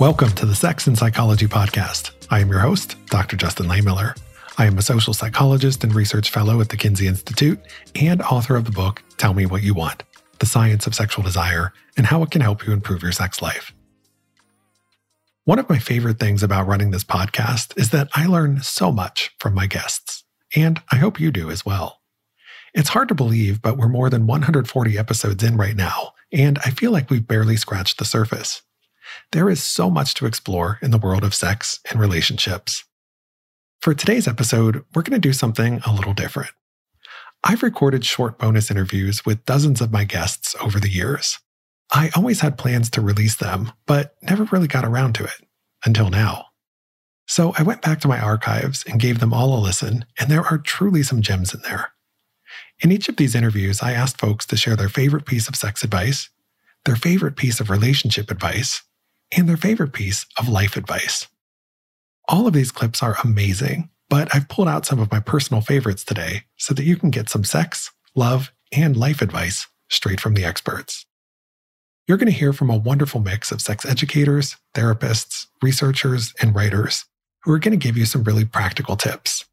Welcome to the Sex and Psychology Podcast. I am your host, Dr. Justin Lehmiller. I am a social psychologist and research fellow at the Kinsey Institute and author of the book, Tell Me What You Want The Science of Sexual Desire and How It Can Help You Improve Your Sex Life. One of my favorite things about running this podcast is that I learn so much from my guests, and I hope you do as well. It's hard to believe, but we're more than 140 episodes in right now, and I feel like we've barely scratched the surface. There is so much to explore in the world of sex and relationships. For today's episode, we're going to do something a little different. I've recorded short bonus interviews with dozens of my guests over the years. I always had plans to release them, but never really got around to it until now. So I went back to my archives and gave them all a listen, and there are truly some gems in there. In each of these interviews, I asked folks to share their favorite piece of sex advice, their favorite piece of relationship advice, and their favorite piece of life advice. All of these clips are amazing, but I've pulled out some of my personal favorites today so that you can get some sex, love, and life advice straight from the experts. You're going to hear from a wonderful mix of sex educators, therapists, researchers, and writers who are going to give you some really practical tips.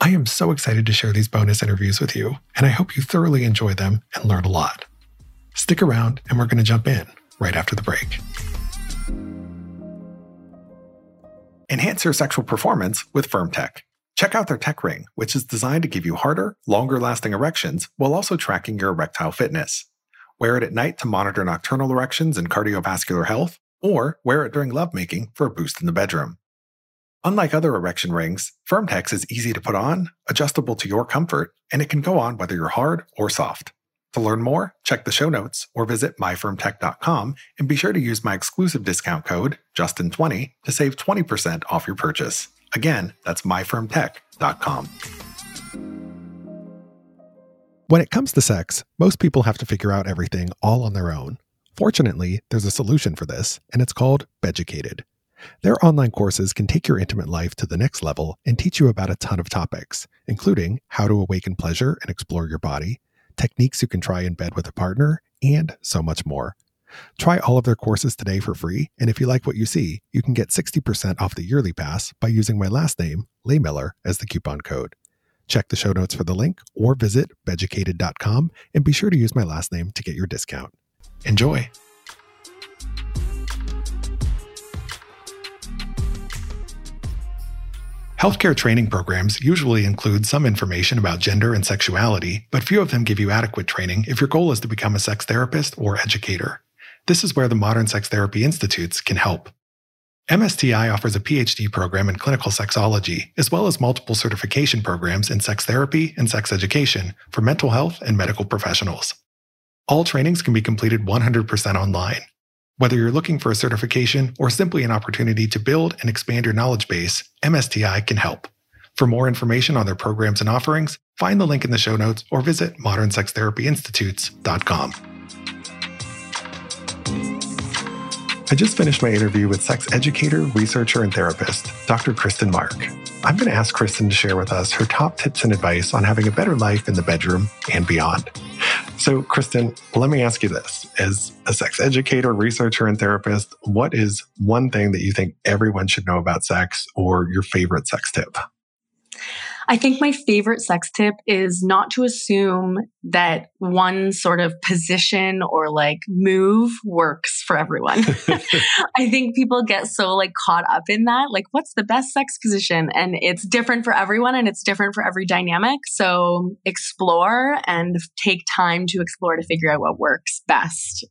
I am so excited to share these bonus interviews with you, and I hope you thoroughly enjoy them and learn a lot. Stick around, and we're going to jump in right after the break. Enhance your sexual performance with FirmTech. Check out their Tech Ring, which is designed to give you harder, longer lasting erections while also tracking your erectile fitness. Wear it at night to monitor nocturnal erections and cardiovascular health, or wear it during lovemaking for a boost in the bedroom. Unlike other erection rings, FirmTech is easy to put on, adjustable to your comfort, and it can go on whether you're hard or soft. To learn more, check the show notes or visit myfirmtech.com and be sure to use my exclusive discount code, Justin20, to save 20% off your purchase. Again, that's myfirmtech.com. When it comes to sex, most people have to figure out everything all on their own. Fortunately, there's a solution for this, and it's called Beducated. Their online courses can take your intimate life to the next level and teach you about a ton of topics, including how to awaken pleasure and explore your body techniques you can try in bed with a partner, and so much more. Try all of their courses today for free, and if you like what you see, you can get 60% off the yearly pass by using my last name, Lehmiller, as the coupon code. Check the show notes for the link or visit beducated.com and be sure to use my last name to get your discount. Enjoy! Healthcare training programs usually include some information about gender and sexuality, but few of them give you adequate training if your goal is to become a sex therapist or educator. This is where the Modern Sex Therapy Institutes can help. MSTI offers a PhD program in clinical sexology, as well as multiple certification programs in sex therapy and sex education for mental health and medical professionals. All trainings can be completed 100% online. Whether you're looking for a certification or simply an opportunity to build and expand your knowledge base, MSTI can help. For more information on their programs and offerings, find the link in the show notes or visit modernsextherapyinstitutes.com. I just finished my interview with sex educator, researcher, and therapist, Dr. Kristen Mark. I'm going to ask Kristen to share with us her top tips and advice on having a better life in the bedroom and beyond. So, Kristen, let me ask you this. As a sex educator, researcher, and therapist, what is one thing that you think everyone should know about sex or your favorite sex tip? I think my favorite sex tip is not to assume that one sort of position or like move works for everyone. I think people get so like caught up in that. Like, what's the best sex position? And it's different for everyone and it's different for every dynamic. So explore and take time to explore to figure out what works best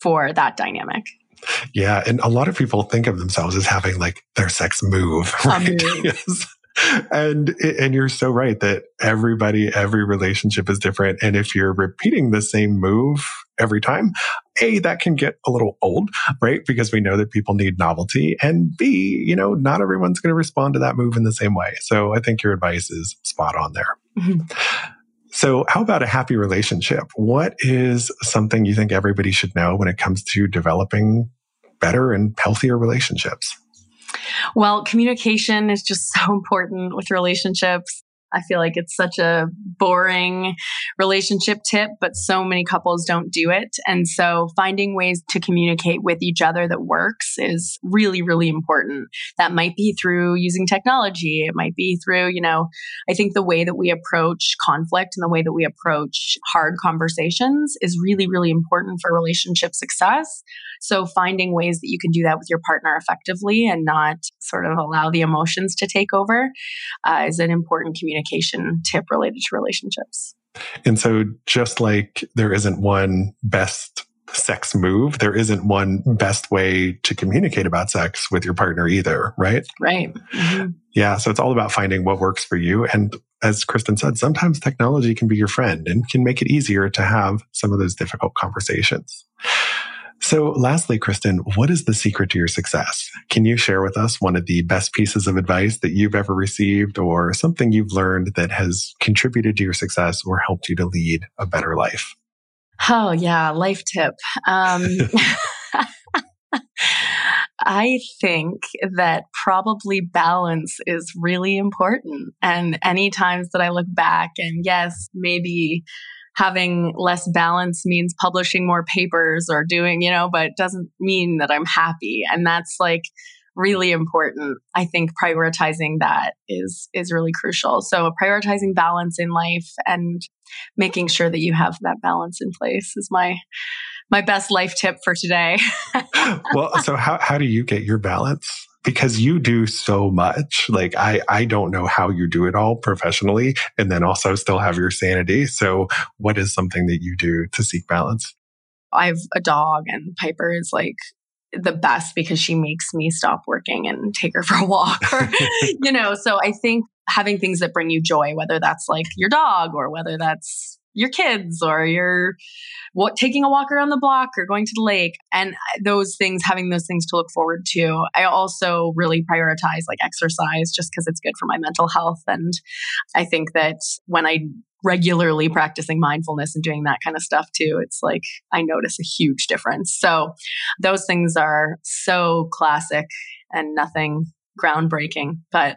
for that dynamic. Yeah. And a lot of people think of themselves as having like their sex move, right? Yes and and you're so right that everybody every relationship is different and if you're repeating the same move every time a that can get a little old right because we know that people need novelty and b you know not everyone's going to respond to that move in the same way so i think your advice is spot on there mm-hmm. So, how about a happy relationship? What is something you think everybody should know when it comes to developing better and healthier relationships? Well, communication is just so important with relationships. I feel like it's such a boring relationship tip, but so many couples don't do it. And so finding ways to communicate with each other that works is really, really important. That might be through using technology. It might be through, you know, I think the way that we approach conflict and the way that we approach hard conversations is really, really important for relationship success. So finding ways that you can do that with your partner effectively and not sort of allow the emotions to take over uh, is an important communication tip related to relationships. And so, just like there isn't one best sex move, there isn't one best way to communicate about sex with your partner either, right? Right. Mm-hmm. Yeah. So, it's all about finding what works for you. And as Kristen said, sometimes technology can be your friend and can make it easier to have some of those difficult conversations. So, lastly, Kristen, what is the secret to your success? Can you share with us one of the best pieces of advice that you've ever received or something you've learned that has contributed to your success or helped you to lead a better life? Oh, yeah, life tip. Um, I think that probably balance is really important. And any times that I look back and yes, maybe having less balance means publishing more papers or doing, you know, but doesn't mean that I'm happy. And that's like really important. I think prioritizing that is is really crucial. So prioritizing balance in life and making sure that you have that balance in place is my my best life tip for today. well, so how how do you get your balance? Because you do so much. Like I, I don't know how you do it all professionally and then also still have your sanity. So what is something that you do to seek balance? I have a dog and Piper is like the best because she makes me stop working and take her for a walk or, you know, so I think having things that bring you joy, whether that's like your dog or whether that's your kids or you're what taking a walk around the block or going to the lake and uh, those things having those things to look forward to. I also really prioritize like exercise just because it's good for my mental health and i think that when i regularly practicing mindfulness and doing that kind of stuff too it's like i notice a huge difference. So those things are so classic and nothing groundbreaking, but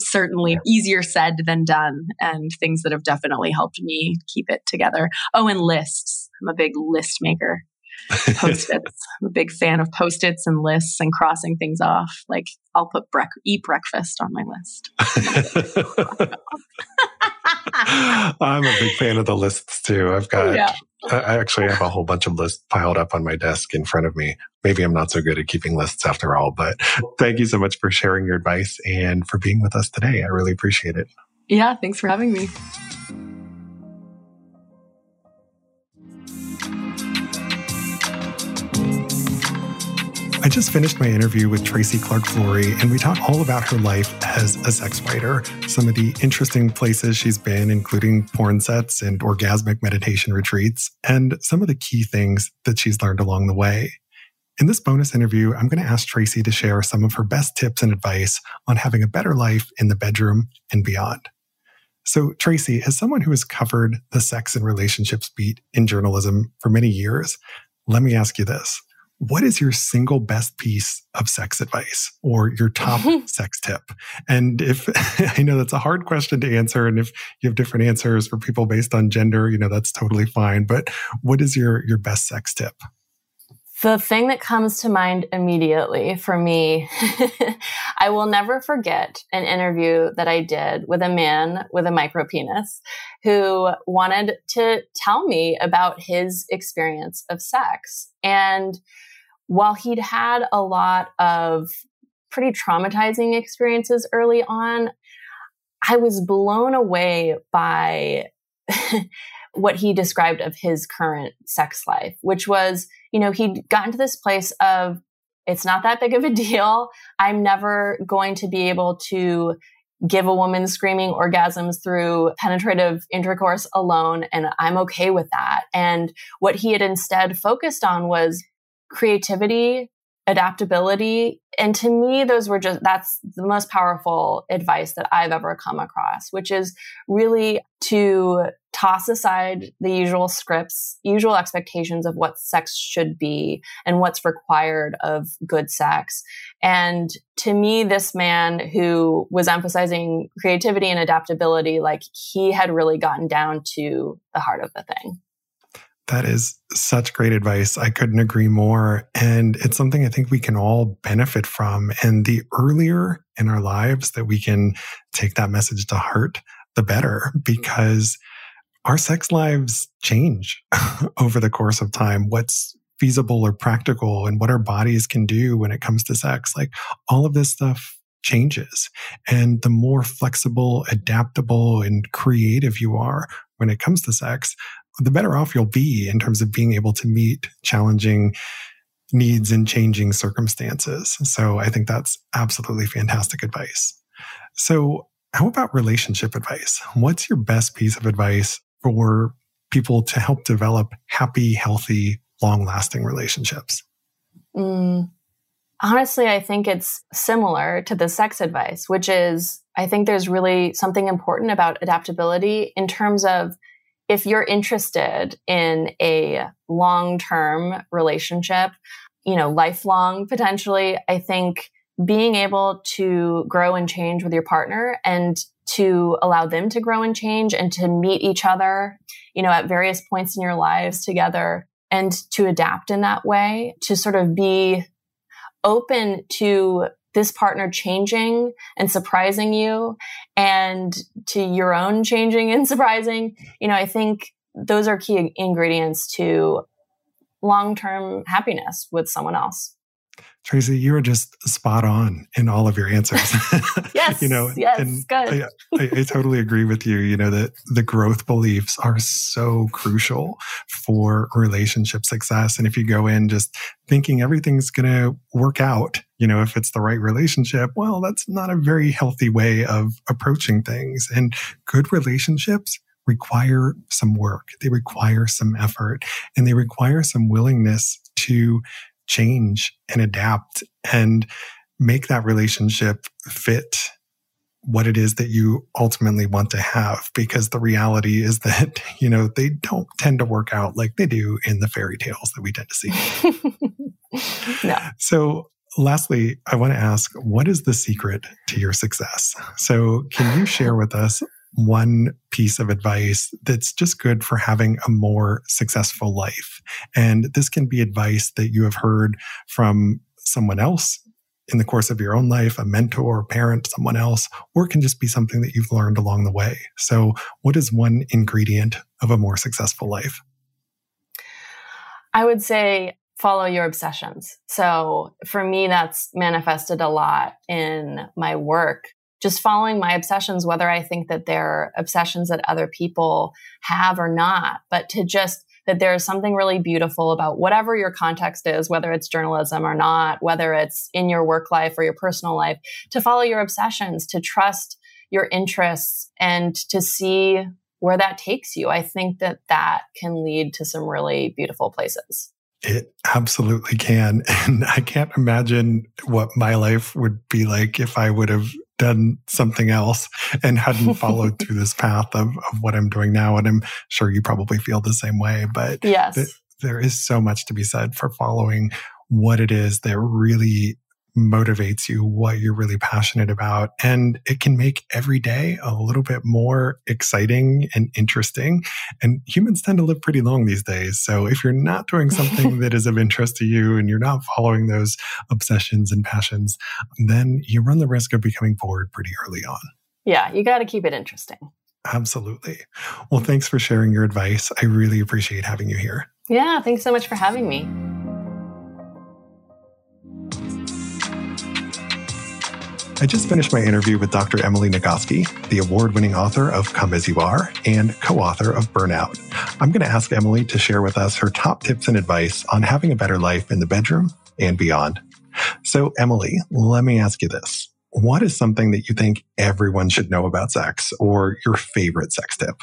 certainly easier said than done, and things that have definitely helped me keep it together. Oh, and lists. I'm a big list maker. Post-its. I'm a big fan of post-its and lists and crossing things off. Like I'll put brec- eat breakfast on my list. I'm a big fan of the lists too. I've got yeah. I actually have a whole bunch of lists piled up on my desk in front of me. Maybe I'm not so good at keeping lists after all, but thank you so much for sharing your advice and for being with us today. I really appreciate it. Yeah, thanks for having me. I just finished my interview with Tracy Clark Flory, and we talked all about her life as a sex writer, some of the interesting places she's been, including porn sets and orgasmic meditation retreats, and some of the key things that she's learned along the way. In this bonus interview, I'm going to ask Tracy to share some of her best tips and advice on having a better life in the bedroom and beyond. So, Tracy, as someone who has covered the sex and relationships beat in journalism for many years, let me ask you this what is your single best piece of sex advice or your top sex tip? And if I know that's a hard question to answer, and if you have different answers for people based on gender, you know, that's totally fine. But what is your, your best sex tip? The thing that comes to mind immediately for me, I will never forget an interview that I did with a man with a micro penis who wanted to tell me about his experience of sex. And while he'd had a lot of pretty traumatizing experiences early on, I was blown away by what he described of his current sex life, which was, you know, he'd gotten to this place of, it's not that big of a deal. I'm never going to be able to give a woman screaming orgasms through penetrative intercourse alone. And I'm okay with that. And what he had instead focused on was creativity, adaptability. And to me, those were just, that's the most powerful advice that I've ever come across, which is really to toss aside the usual scripts, usual expectations of what sex should be and what's required of good sex. And to me, this man who was emphasizing creativity and adaptability, like he had really gotten down to the heart of the thing. That is such great advice. I couldn't agree more. And it's something I think we can all benefit from. And the earlier in our lives that we can take that message to heart, the better, because our sex lives change over the course of time. What's feasible or practical and what our bodies can do when it comes to sex. Like all of this stuff changes. And the more flexible, adaptable, and creative you are when it comes to sex, the better off you'll be in terms of being able to meet challenging needs and changing circumstances. So I think that's absolutely fantastic advice. So how about relationship advice? What's your best piece of advice for people to help develop happy, healthy, long lasting relationships? Mm, honestly, I think it's similar to the sex advice, which is I think there's really something important about adaptability in terms of if you're interested in a long term relationship, you know, lifelong potentially, I think being able to grow and change with your partner and to allow them to grow and change and to meet each other, you know, at various points in your lives together and to adapt in that way, to sort of be open to this partner changing and surprising you and to your own changing and surprising, you know, I think those are key ingredients to long term happiness with someone else. Tracy, you were just spot on in all of your answers. yes. you know, yes, and good. I, I, I, totally agree with you. You know, that the growth beliefs are so crucial for relationship success. And if you go in just thinking everything's going to work out, you know, if it's the right relationship, well, that's not a very healthy way of approaching things. And good relationships require some work. They require some effort and they require some willingness to change and adapt and make that relationship fit what it is that you ultimately want to have. Because the reality is that you know they don't tend to work out like they do in the fairy tales that we tend to see. No. so lastly i want to ask what is the secret to your success? So can you share with us one piece of advice that's just good for having a more successful life. And this can be advice that you have heard from someone else in the course of your own life, a mentor, a parent, someone else, or it can just be something that you've learned along the way. So, what is one ingredient of a more successful life? I would say follow your obsessions. So, for me, that's manifested a lot in my work just following my obsessions, whether I think that they're obsessions that other people have or not, but to just that there's something really beautiful about whatever your context is, whether it's journalism or not, whether it's in your work life or your personal life, to follow your obsessions, to trust your interests and to see where that takes you. I think that that can lead to some really beautiful places. It absolutely can. And I can't imagine what my life would be like if I would have done something else and hadn't followed through this path of, of what I'm doing now. And I'm sure you probably feel the same way, but yes. th- there is so much to be said for following what it is that really motivates you, what you're really passionate about. And it can make every day a little bit more exciting and interesting. And humans tend to live pretty long these days. So if you're not doing something that is of interest to you and you're not following those obsessions and passions, then you run the risk of becoming bored pretty early on. Yeah, you got to keep it interesting. Absolutely. Well, thanks for sharing your advice. I really appreciate having you here. Yeah, thanks so much for having me. I just finished my interview with Dr. Emily Nagoski, the award winning author of Come As You Are and co author of Burnout. I'm going to ask Emily to share with us her top tips and advice on having a better life in the bedroom and beyond. So, Emily, let me ask you this. What is something that you think everyone should know about sex or your favorite sex tip?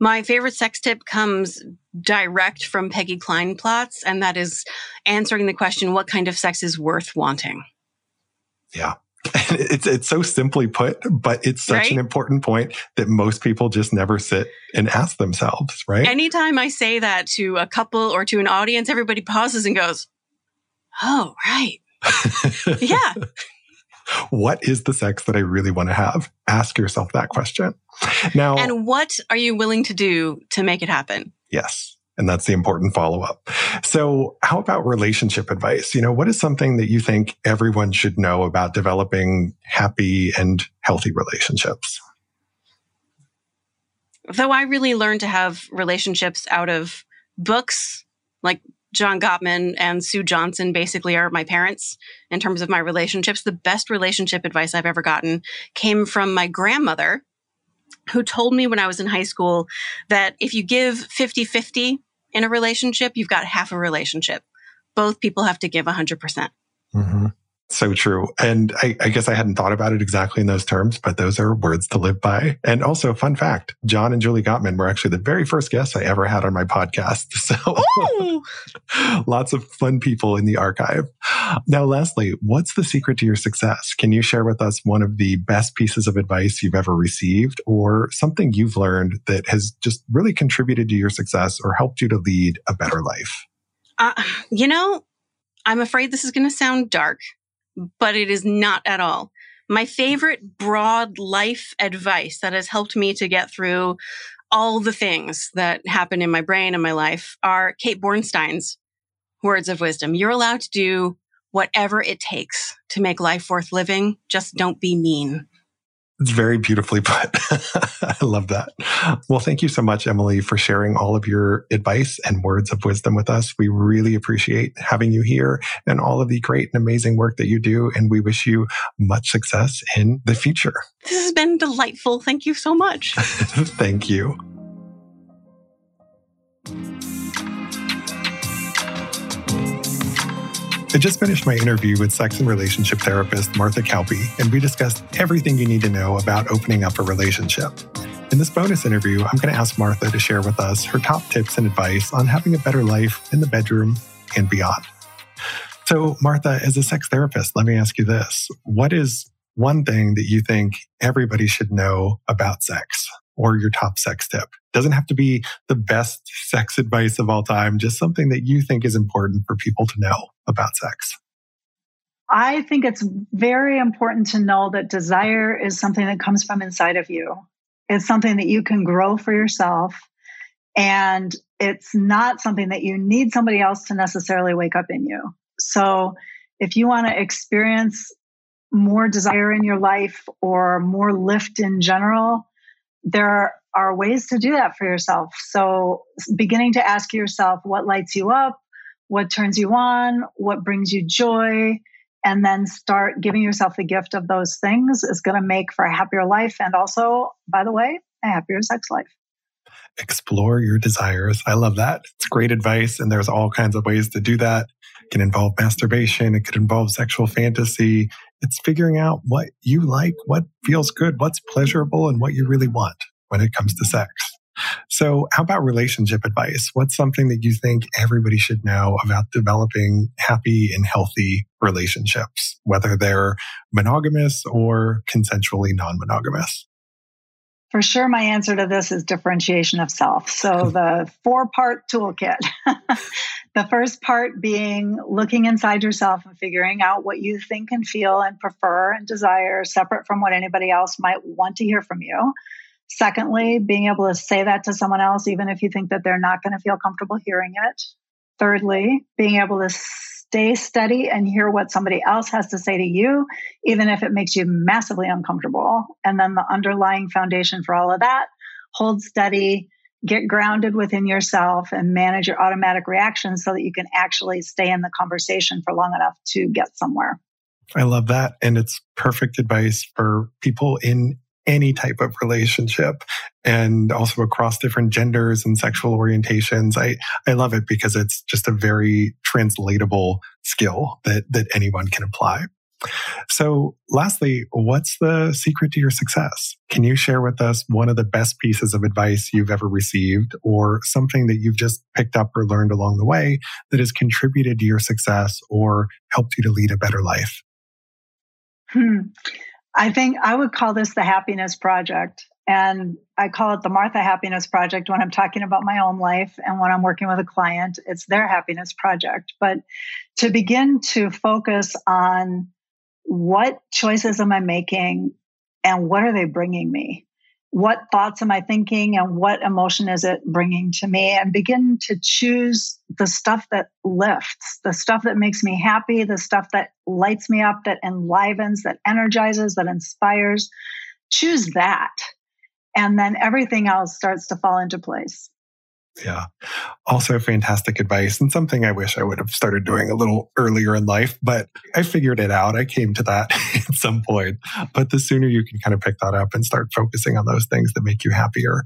My favorite sex tip comes direct from Peggy Kleinplatz, and that is answering the question, what kind of sex is worth wanting? Yeah. It's it's so simply put, but it's such right? an important point that most people just never sit and ask themselves, right? Anytime I say that to a couple or to an audience, everybody pauses and goes, "Oh, right. yeah. What is the sex that I really want to have? Ask yourself that question. Now, and what are you willing to do to make it happen? Yes. And that's the important follow up. So how about relationship advice? You know, what is something that you think everyone should know about developing happy and healthy relationships? Though I really learned to have relationships out of books, like John Gottman and Sue Johnson basically are my parents in terms of my relationships. The best relationship advice I've ever gotten came from my grandmother, who told me when I was in high school that if you give 50 50 in a relationship, you've got half a relationship. Both people have to give 100%. percent mm hmm so true. And I, I, guess I hadn't thought about it exactly in those terms, but those are words to live by. And also, fun fact John and Julie Gottman were actually the very first guests I ever had on my podcast. So lots of fun people in the archive. Now, lastly, what's the secret to your success? Can you share with us one of the best pieces of advice you've ever received or something you've learned that has just really contributed to your success or helped you to lead a better life? Uh, you know, I'm afraid this is going to sound dark but it is not at all. My favorite broad life advice that has helped me to get through all the things that happen in my brain and my life are Kate Bornstein's words of wisdom. You're allowed to do whatever it takes to make life worth living. Just don't be mean. It's very beautifully put. I love that. Well, thank you so much, Emily, for sharing all of your advice and words of wisdom with us. We really appreciate having you here and all of the great and amazing work that you do. And we wish you much success in the future. This has been delightful. Thank you so much. thank you. I just finished my interview with sex and relationship therapist Martha Kauppi, and we discussed everything you need to know about opening up a relationship. In this bonus interview, I'm going to ask Martha to share with us her top tips and advice on having a better life in the bedroom and beyond. So, Martha, as a sex therapist, let me ask you this What is one thing that you think everybody should know about sex? Or your top sex tip. Doesn't have to be the best sex advice of all time, just something that you think is important for people to know about sex. I think it's very important to know that desire is something that comes from inside of you. It's something that you can grow for yourself. And it's not something that you need somebody else to necessarily wake up in you. So if you want to experience more desire in your life or more lift in general, there are ways to do that for yourself. So, beginning to ask yourself what lights you up, what turns you on, what brings you joy, and then start giving yourself the gift of those things is going to make for a happier life. And also, by the way, a happier sex life. Explore your desires. I love that. It's great advice. And there's all kinds of ways to do that. It can involve masturbation. It could involve sexual fantasy. It's figuring out what you like, what feels good, what's pleasurable, and what you really want when it comes to sex. So, how about relationship advice? What's something that you think everybody should know about developing happy and healthy relationships, whether they're monogamous or consensually non monogamous? For sure, my answer to this is differentiation of self. So, the four part toolkit. the first part being looking inside yourself and figuring out what you think and feel and prefer and desire, separate from what anybody else might want to hear from you. Secondly, being able to say that to someone else, even if you think that they're not going to feel comfortable hearing it. Thirdly, being able to stay steady and hear what somebody else has to say to you, even if it makes you massively uncomfortable. And then the underlying foundation for all of that hold steady, get grounded within yourself, and manage your automatic reactions so that you can actually stay in the conversation for long enough to get somewhere. I love that. And it's perfect advice for people in any type of relationship and also across different genders and sexual orientations. I, I love it because it's just a very translatable skill that, that anyone can apply. So, lastly, what's the secret to your success? Can you share with us one of the best pieces of advice you've ever received or something that you've just picked up or learned along the way that has contributed to your success or helped you to lead a better life? Hmm. I think I would call this the happiness project. And I call it the Martha Happiness Project when I'm talking about my own life and when I'm working with a client. It's their happiness project. But to begin to focus on what choices am I making and what are they bringing me? What thoughts am I thinking and what emotion is it bringing to me? And begin to choose the stuff that lifts, the stuff that makes me happy, the stuff that lights me up, that enlivens, that energizes, that inspires. Choose that. And then everything else starts to fall into place. Yeah. Also fantastic advice and something I wish I would have started doing a little earlier in life, but I figured it out. I came to that at some point. But the sooner you can kind of pick that up and start focusing on those things that make you happier,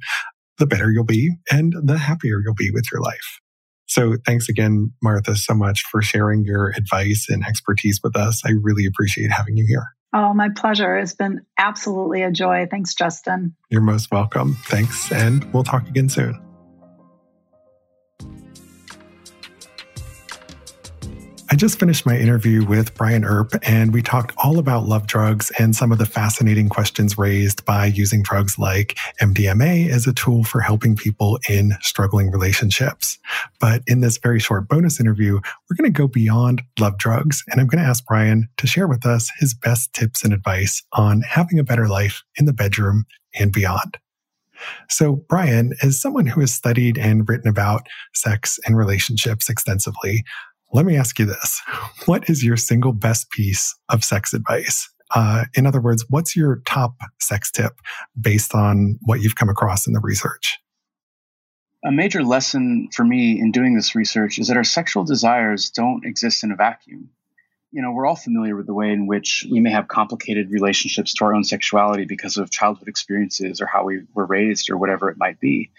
the better you'll be and the happier you'll be with your life. So thanks again, Martha, so much for sharing your advice and expertise with us. I really appreciate having you here. Oh, my pleasure. It's been absolutely a joy. Thanks, Justin. You're most welcome. Thanks. And we'll talk again soon. Just finished my interview with Brian Earp, and we talked all about love drugs and some of the fascinating questions raised by using drugs like MDMA as a tool for helping people in struggling relationships. But in this very short bonus interview, we're going to go beyond love drugs, and I'm going to ask Brian to share with us his best tips and advice on having a better life in the bedroom and beyond. So, Brian, as someone who has studied and written about sex and relationships extensively, let me ask you this What is your single best piece of sex advice? Uh, in other words, what's your top sex tip based on what you've come across in the research? A major lesson for me in doing this research is that our sexual desires don't exist in a vacuum. You know, we're all familiar with the way in which we may have complicated relationships to our own sexuality because of childhood experiences or how we were raised or whatever it might be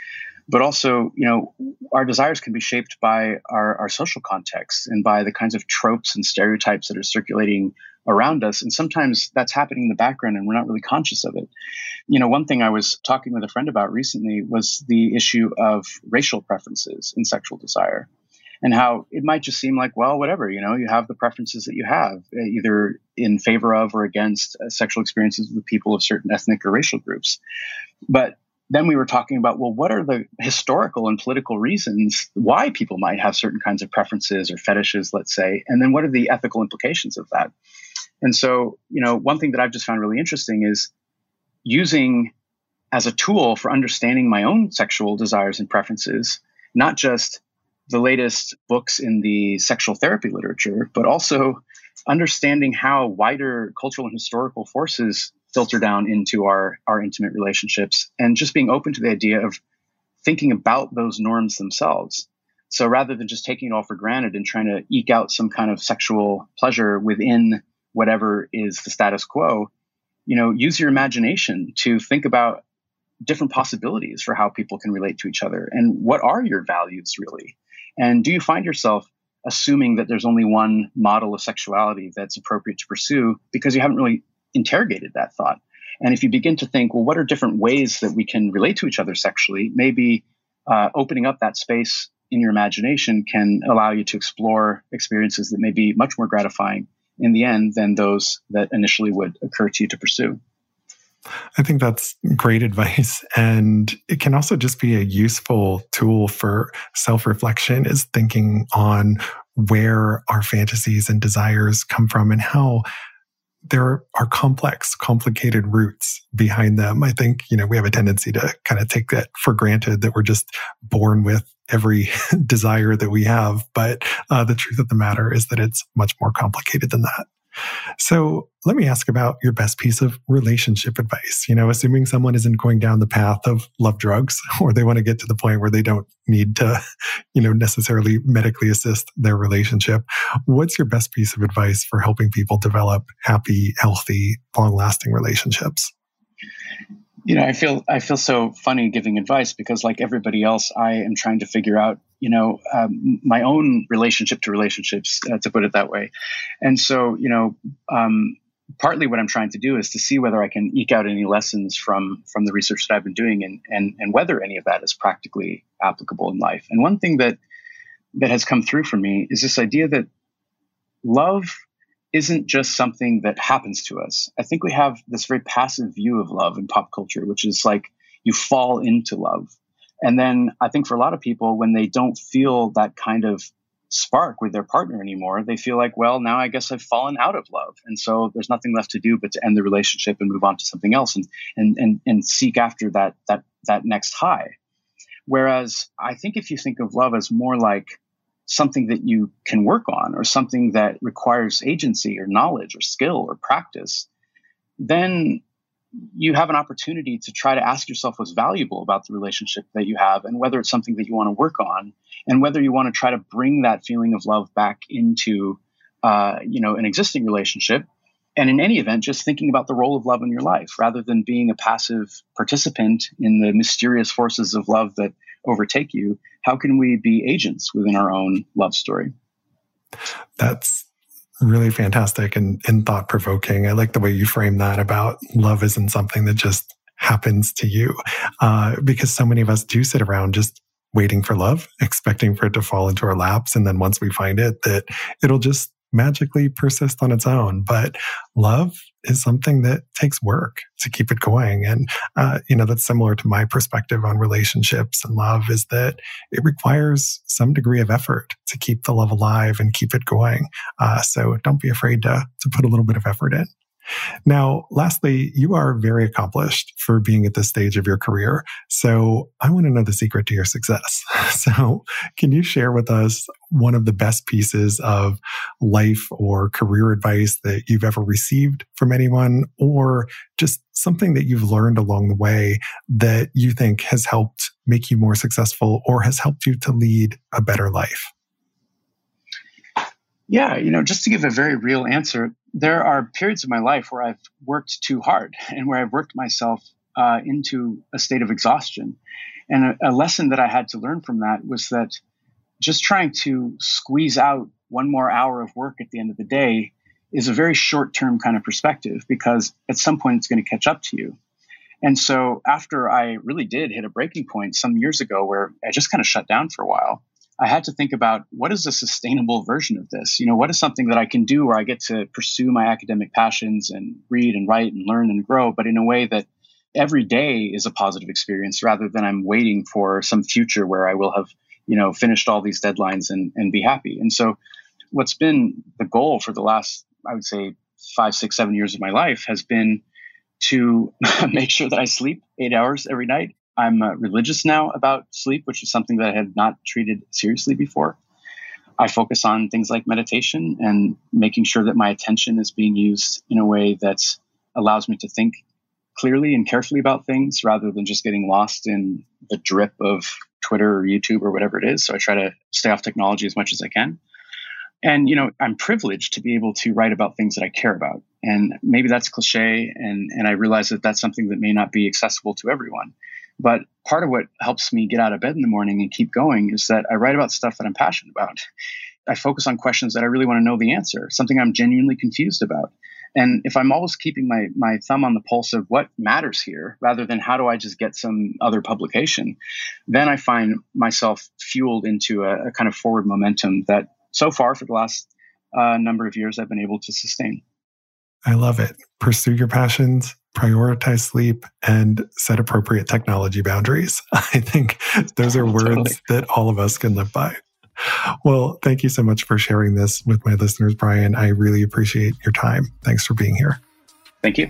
but also you know our desires can be shaped by our, our social context and by the kinds of tropes and stereotypes that are circulating around us. And sometimes that's happening in the background and we're not really conscious of it. You know one thing i was talking with a friend about recently was the issue of racial preferences in sexual desire and how it might just seem like well whatever you know you have the preferences that you have either in favor of or against uh, sexual experiences with people of certain ethnic or racial groups. But then we were talking about well what are the historical and political reasons why people might have certain kinds of preferences or fetishes let's say and then what are the ethical implications of that? And so you know one thing that i've just found really interesting is using as a tool for understanding my own sexual desires and preferences not just the latest books in the sexual therapy literature but also understanding how wider cultural and historical forces filter down into our our intimate relationships and just being open to the idea of thinking about those norms themselves. So rather than just taking it all for granted and trying to eke out some kind of sexual pleasure within whatever is the status quo you know use your imagination to think about different possibilities for how people can relate to each other and what are your values really? And do you find yourself assuming that there's only one model of sexuality that's appropriate to pursue because you haven't really interrogated that thought. And if you begin to think, well, what are different ways that we can relate to each other sexually? Maybe uh, opening up that space in your imagination can allow you to explore experiences that may be much more gratifying in the end than those that initially would occur to you to pursue. I think that's great advice. And it can also just be a useful tool for self reflection, is thinking on where our fantasies and desires come from and how there are complex, complicated roots behind them. I think, you know, we have a tendency to kind of take that for granted that we're just born with every desire that we have. But uh, the truth of the matter is that it's much more complicated than that. So let me ask about your best piece of relationship advice. You know, assuming someone isn't going down the path of love drugs or they want to get to the point where they don't need to, you know, necessarily medically assist their relationship. What's your best piece of advice for helping people develop happy, healthy, long lasting relationships? You know, I feel I feel so funny giving advice because like everybody else, I am trying to figure out you know, um, my own relationship to relationships, uh, to put it that way. And so, you know, um, partly what I'm trying to do is to see whether I can eke out any lessons from from the research that I've been doing, and and and whether any of that is practically applicable in life. And one thing that that has come through for me is this idea that love isn't just something that happens to us. I think we have this very passive view of love in pop culture, which is like you fall into love. And then I think for a lot of people, when they don't feel that kind of spark with their partner anymore, they feel like, well, now I guess I've fallen out of love. And so there's nothing left to do but to end the relationship and move on to something else and and and, and seek after that that that next high. Whereas I think if you think of love as more like something that you can work on or something that requires agency or knowledge or skill or practice, then you have an opportunity to try to ask yourself what's valuable about the relationship that you have and whether it's something that you want to work on and whether you want to try to bring that feeling of love back into uh, you know an existing relationship and in any event just thinking about the role of love in your life rather than being a passive participant in the mysterious forces of love that overtake you how can we be agents within our own love story? That's really fantastic and, and thought provoking. I like the way you frame that about love isn't something that just happens to you. Uh, because so many of us do sit around just waiting for love, expecting for it to fall into our laps. And then once we find it, that it'll just magically persist on its own. But love is something that takes work to keep it going. And, uh, you know, that's similar to my perspective on relationships and love is that it requires some degree of effort to keep the love alive and keep it going. Uh, so don't be afraid to, to put a little bit of effort in. Now, lastly, you are very accomplished for being at this stage of your career. So I want to know the secret to your success. So can you share with us one of the best pieces of life or career advice that you've ever received from anyone or just something that you've learned along the way that you think has helped make you more successful or has helped you to lead a better life? Yeah, you know, just to give a very real answer, there are periods of my life where I've worked too hard and where I've worked myself uh, into a state of exhaustion. And a, a lesson that I had to learn from that was that just trying to squeeze out one more hour of work at the end of the day is a very short term kind of perspective because at some point it's going to catch up to you. And so after I really did hit a breaking point some years ago where I just kind of shut down for a while, I had to think about what is a sustainable version of this? You know, what is something that I can do where I get to pursue my academic passions and read and write and learn and grow, but in a way that every day is a positive experience rather than I'm waiting for some future where I will have, you know, finished all these deadlines and, and be happy. And so what's been the goal for the last, I would say, five, six, seven years of my life has been to make sure that I sleep eight hours every night I'm uh, religious now about sleep, which is something that I had not treated seriously before. I focus on things like meditation and making sure that my attention is being used in a way that allows me to think clearly and carefully about things rather than just getting lost in the drip of Twitter or YouTube or whatever it is. So I try to stay off technology as much as I can. And, you know, I'm privileged to be able to write about things that I care about. And maybe that's cliche. And, and I realize that that's something that may not be accessible to everyone. But part of what helps me get out of bed in the morning and keep going is that I write about stuff that I'm passionate about. I focus on questions that I really want to know the answer, something I'm genuinely confused about. And if I'm always keeping my my thumb on the pulse of what matters here, rather than how do I just get some other publication, then I find myself fueled into a, a kind of forward momentum that so far for the last uh, number of years I've been able to sustain. I love it. Pursue your passions, prioritize sleep, and set appropriate technology boundaries. I think those are words totally. that all of us can live by. Well, thank you so much for sharing this with my listeners, Brian. I really appreciate your time. Thanks for being here. Thank you.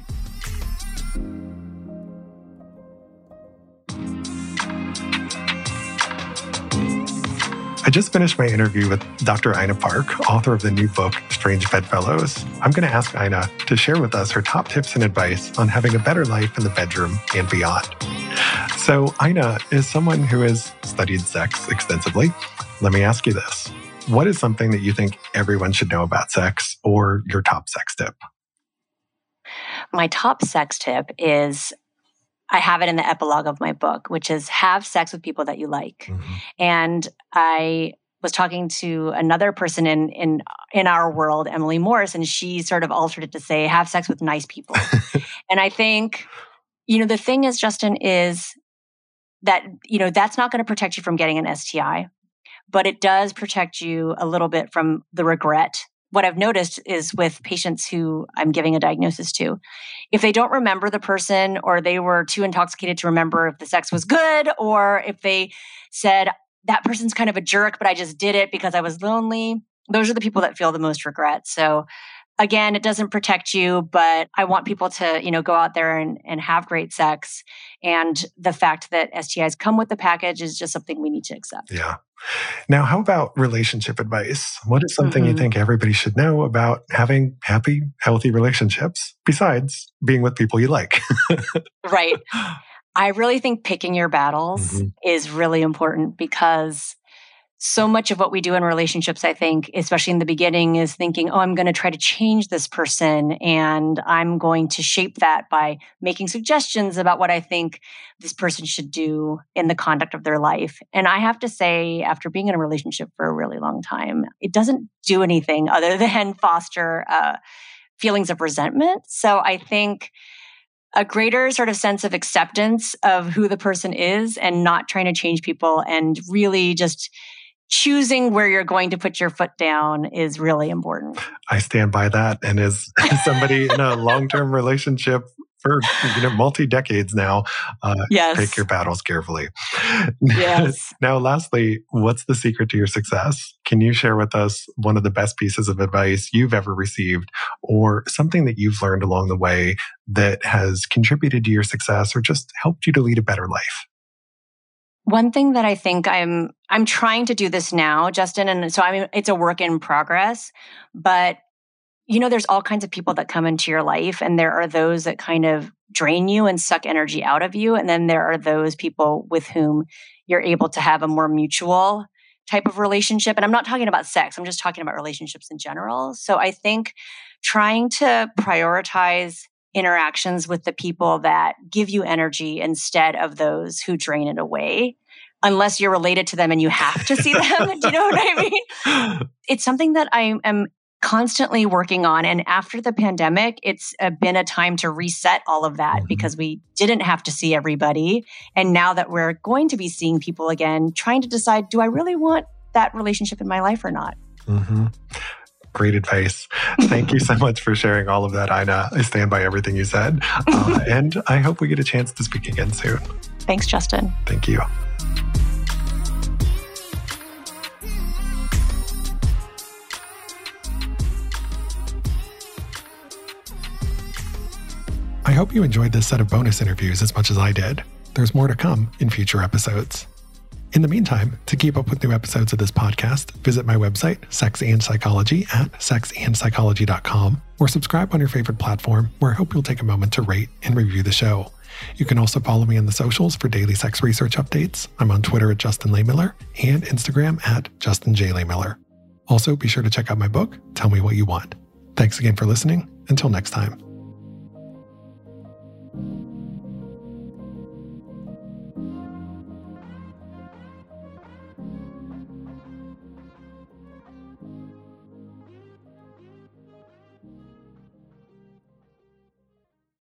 Just finished my interview with Dr. Ina Park, author of the new book, Strange Bedfellows. I'm going to ask Ina to share with us her top tips and advice on having a better life in the bedroom and beyond. So, Ina is someone who has studied sex extensively. Let me ask you this What is something that you think everyone should know about sex or your top sex tip? My top sex tip is I have it in the epilogue of my book, which is have sex with people that you like. Mm-hmm. And I was talking to another person in in in our world, Emily Morse, and she sort of altered it to say have sex with nice people. and I think, you know, the thing is, Justin, is that you know that's not going to protect you from getting an STI, but it does protect you a little bit from the regret what I've noticed is with patients who I'm giving a diagnosis to, if they don't remember the person or they were too intoxicated to remember if the sex was good, or if they said, that person's kind of a jerk, but I just did it because I was lonely, those are the people that feel the most regret. So again, it doesn't protect you, but I want people to, you know, go out there and, and have great sex. And the fact that STIs come with the package is just something we need to accept. Yeah. Now, how about relationship advice? What is something mm-hmm. you think everybody should know about having happy, healthy relationships besides being with people you like? right. I really think picking your battles mm-hmm. is really important because so much of what we do in relationships, I think, especially in the beginning, is thinking, oh, I'm going to try to change this person and I'm going to shape that by making suggestions about what I think this person should do in the conduct of their life. And I have to say, after being in a relationship for a really long time, it doesn't do anything other than foster uh, feelings of resentment. So I think a greater sort of sense of acceptance of who the person is and not trying to change people and really just choosing where you're going to put your foot down is really important. I stand by that. And as, somebody in a long term relationship for you know multi decades now, uh, yes. pick your battles carefully. Yes. now, lastly, what's the secret to your success? Can you share with us one of the best pieces of advice you've ever received, or something that you've learned along the way that has contributed to your success, or just helped you to lead a better life? One thing that I think I'm I'm trying to do this now, Justin, and so I mean it's a work in progress, but you know there's all kinds of people that come into your life and there are those that kind of drain you and suck energy out of you and then there are those people with whom you're able to have a more mutual type of relationship and I'm not talking about sex, I'm just talking about relationships in general. So I think trying to prioritize interactions with the people that give you energy instead of those who drain it away unless you're related to them and you have to see them. Do you know what I mean? It's something that I am constantly working on. And after the pandemic, it's been a time to reset all of that mm-hmm. because we didn't have to see everybody. And now that we're going to be seeing people again, trying to decide do I really want that relationship in my life or not? Mm-hmm. Great advice. Thank you so much for sharing all of that, Ina. I stand by everything you said. Uh, and I hope we get a chance to speak again soon. Thanks, Justin. Thank you. I hope you enjoyed this set of bonus interviews as much as I did. There's more to come in future episodes. In the meantime, to keep up with new episodes of this podcast, visit my website, Sex and Psychology, at sexandpsychology.com, or subscribe on your favorite platform, where I hope you'll take a moment to rate and review the show. You can also follow me on the socials for daily sex research updates. I'm on Twitter at Justin Lehmiller and Instagram at Justin J. Lehmiller. Also, be sure to check out my book, Tell Me What You Want. Thanks again for listening. Until next time.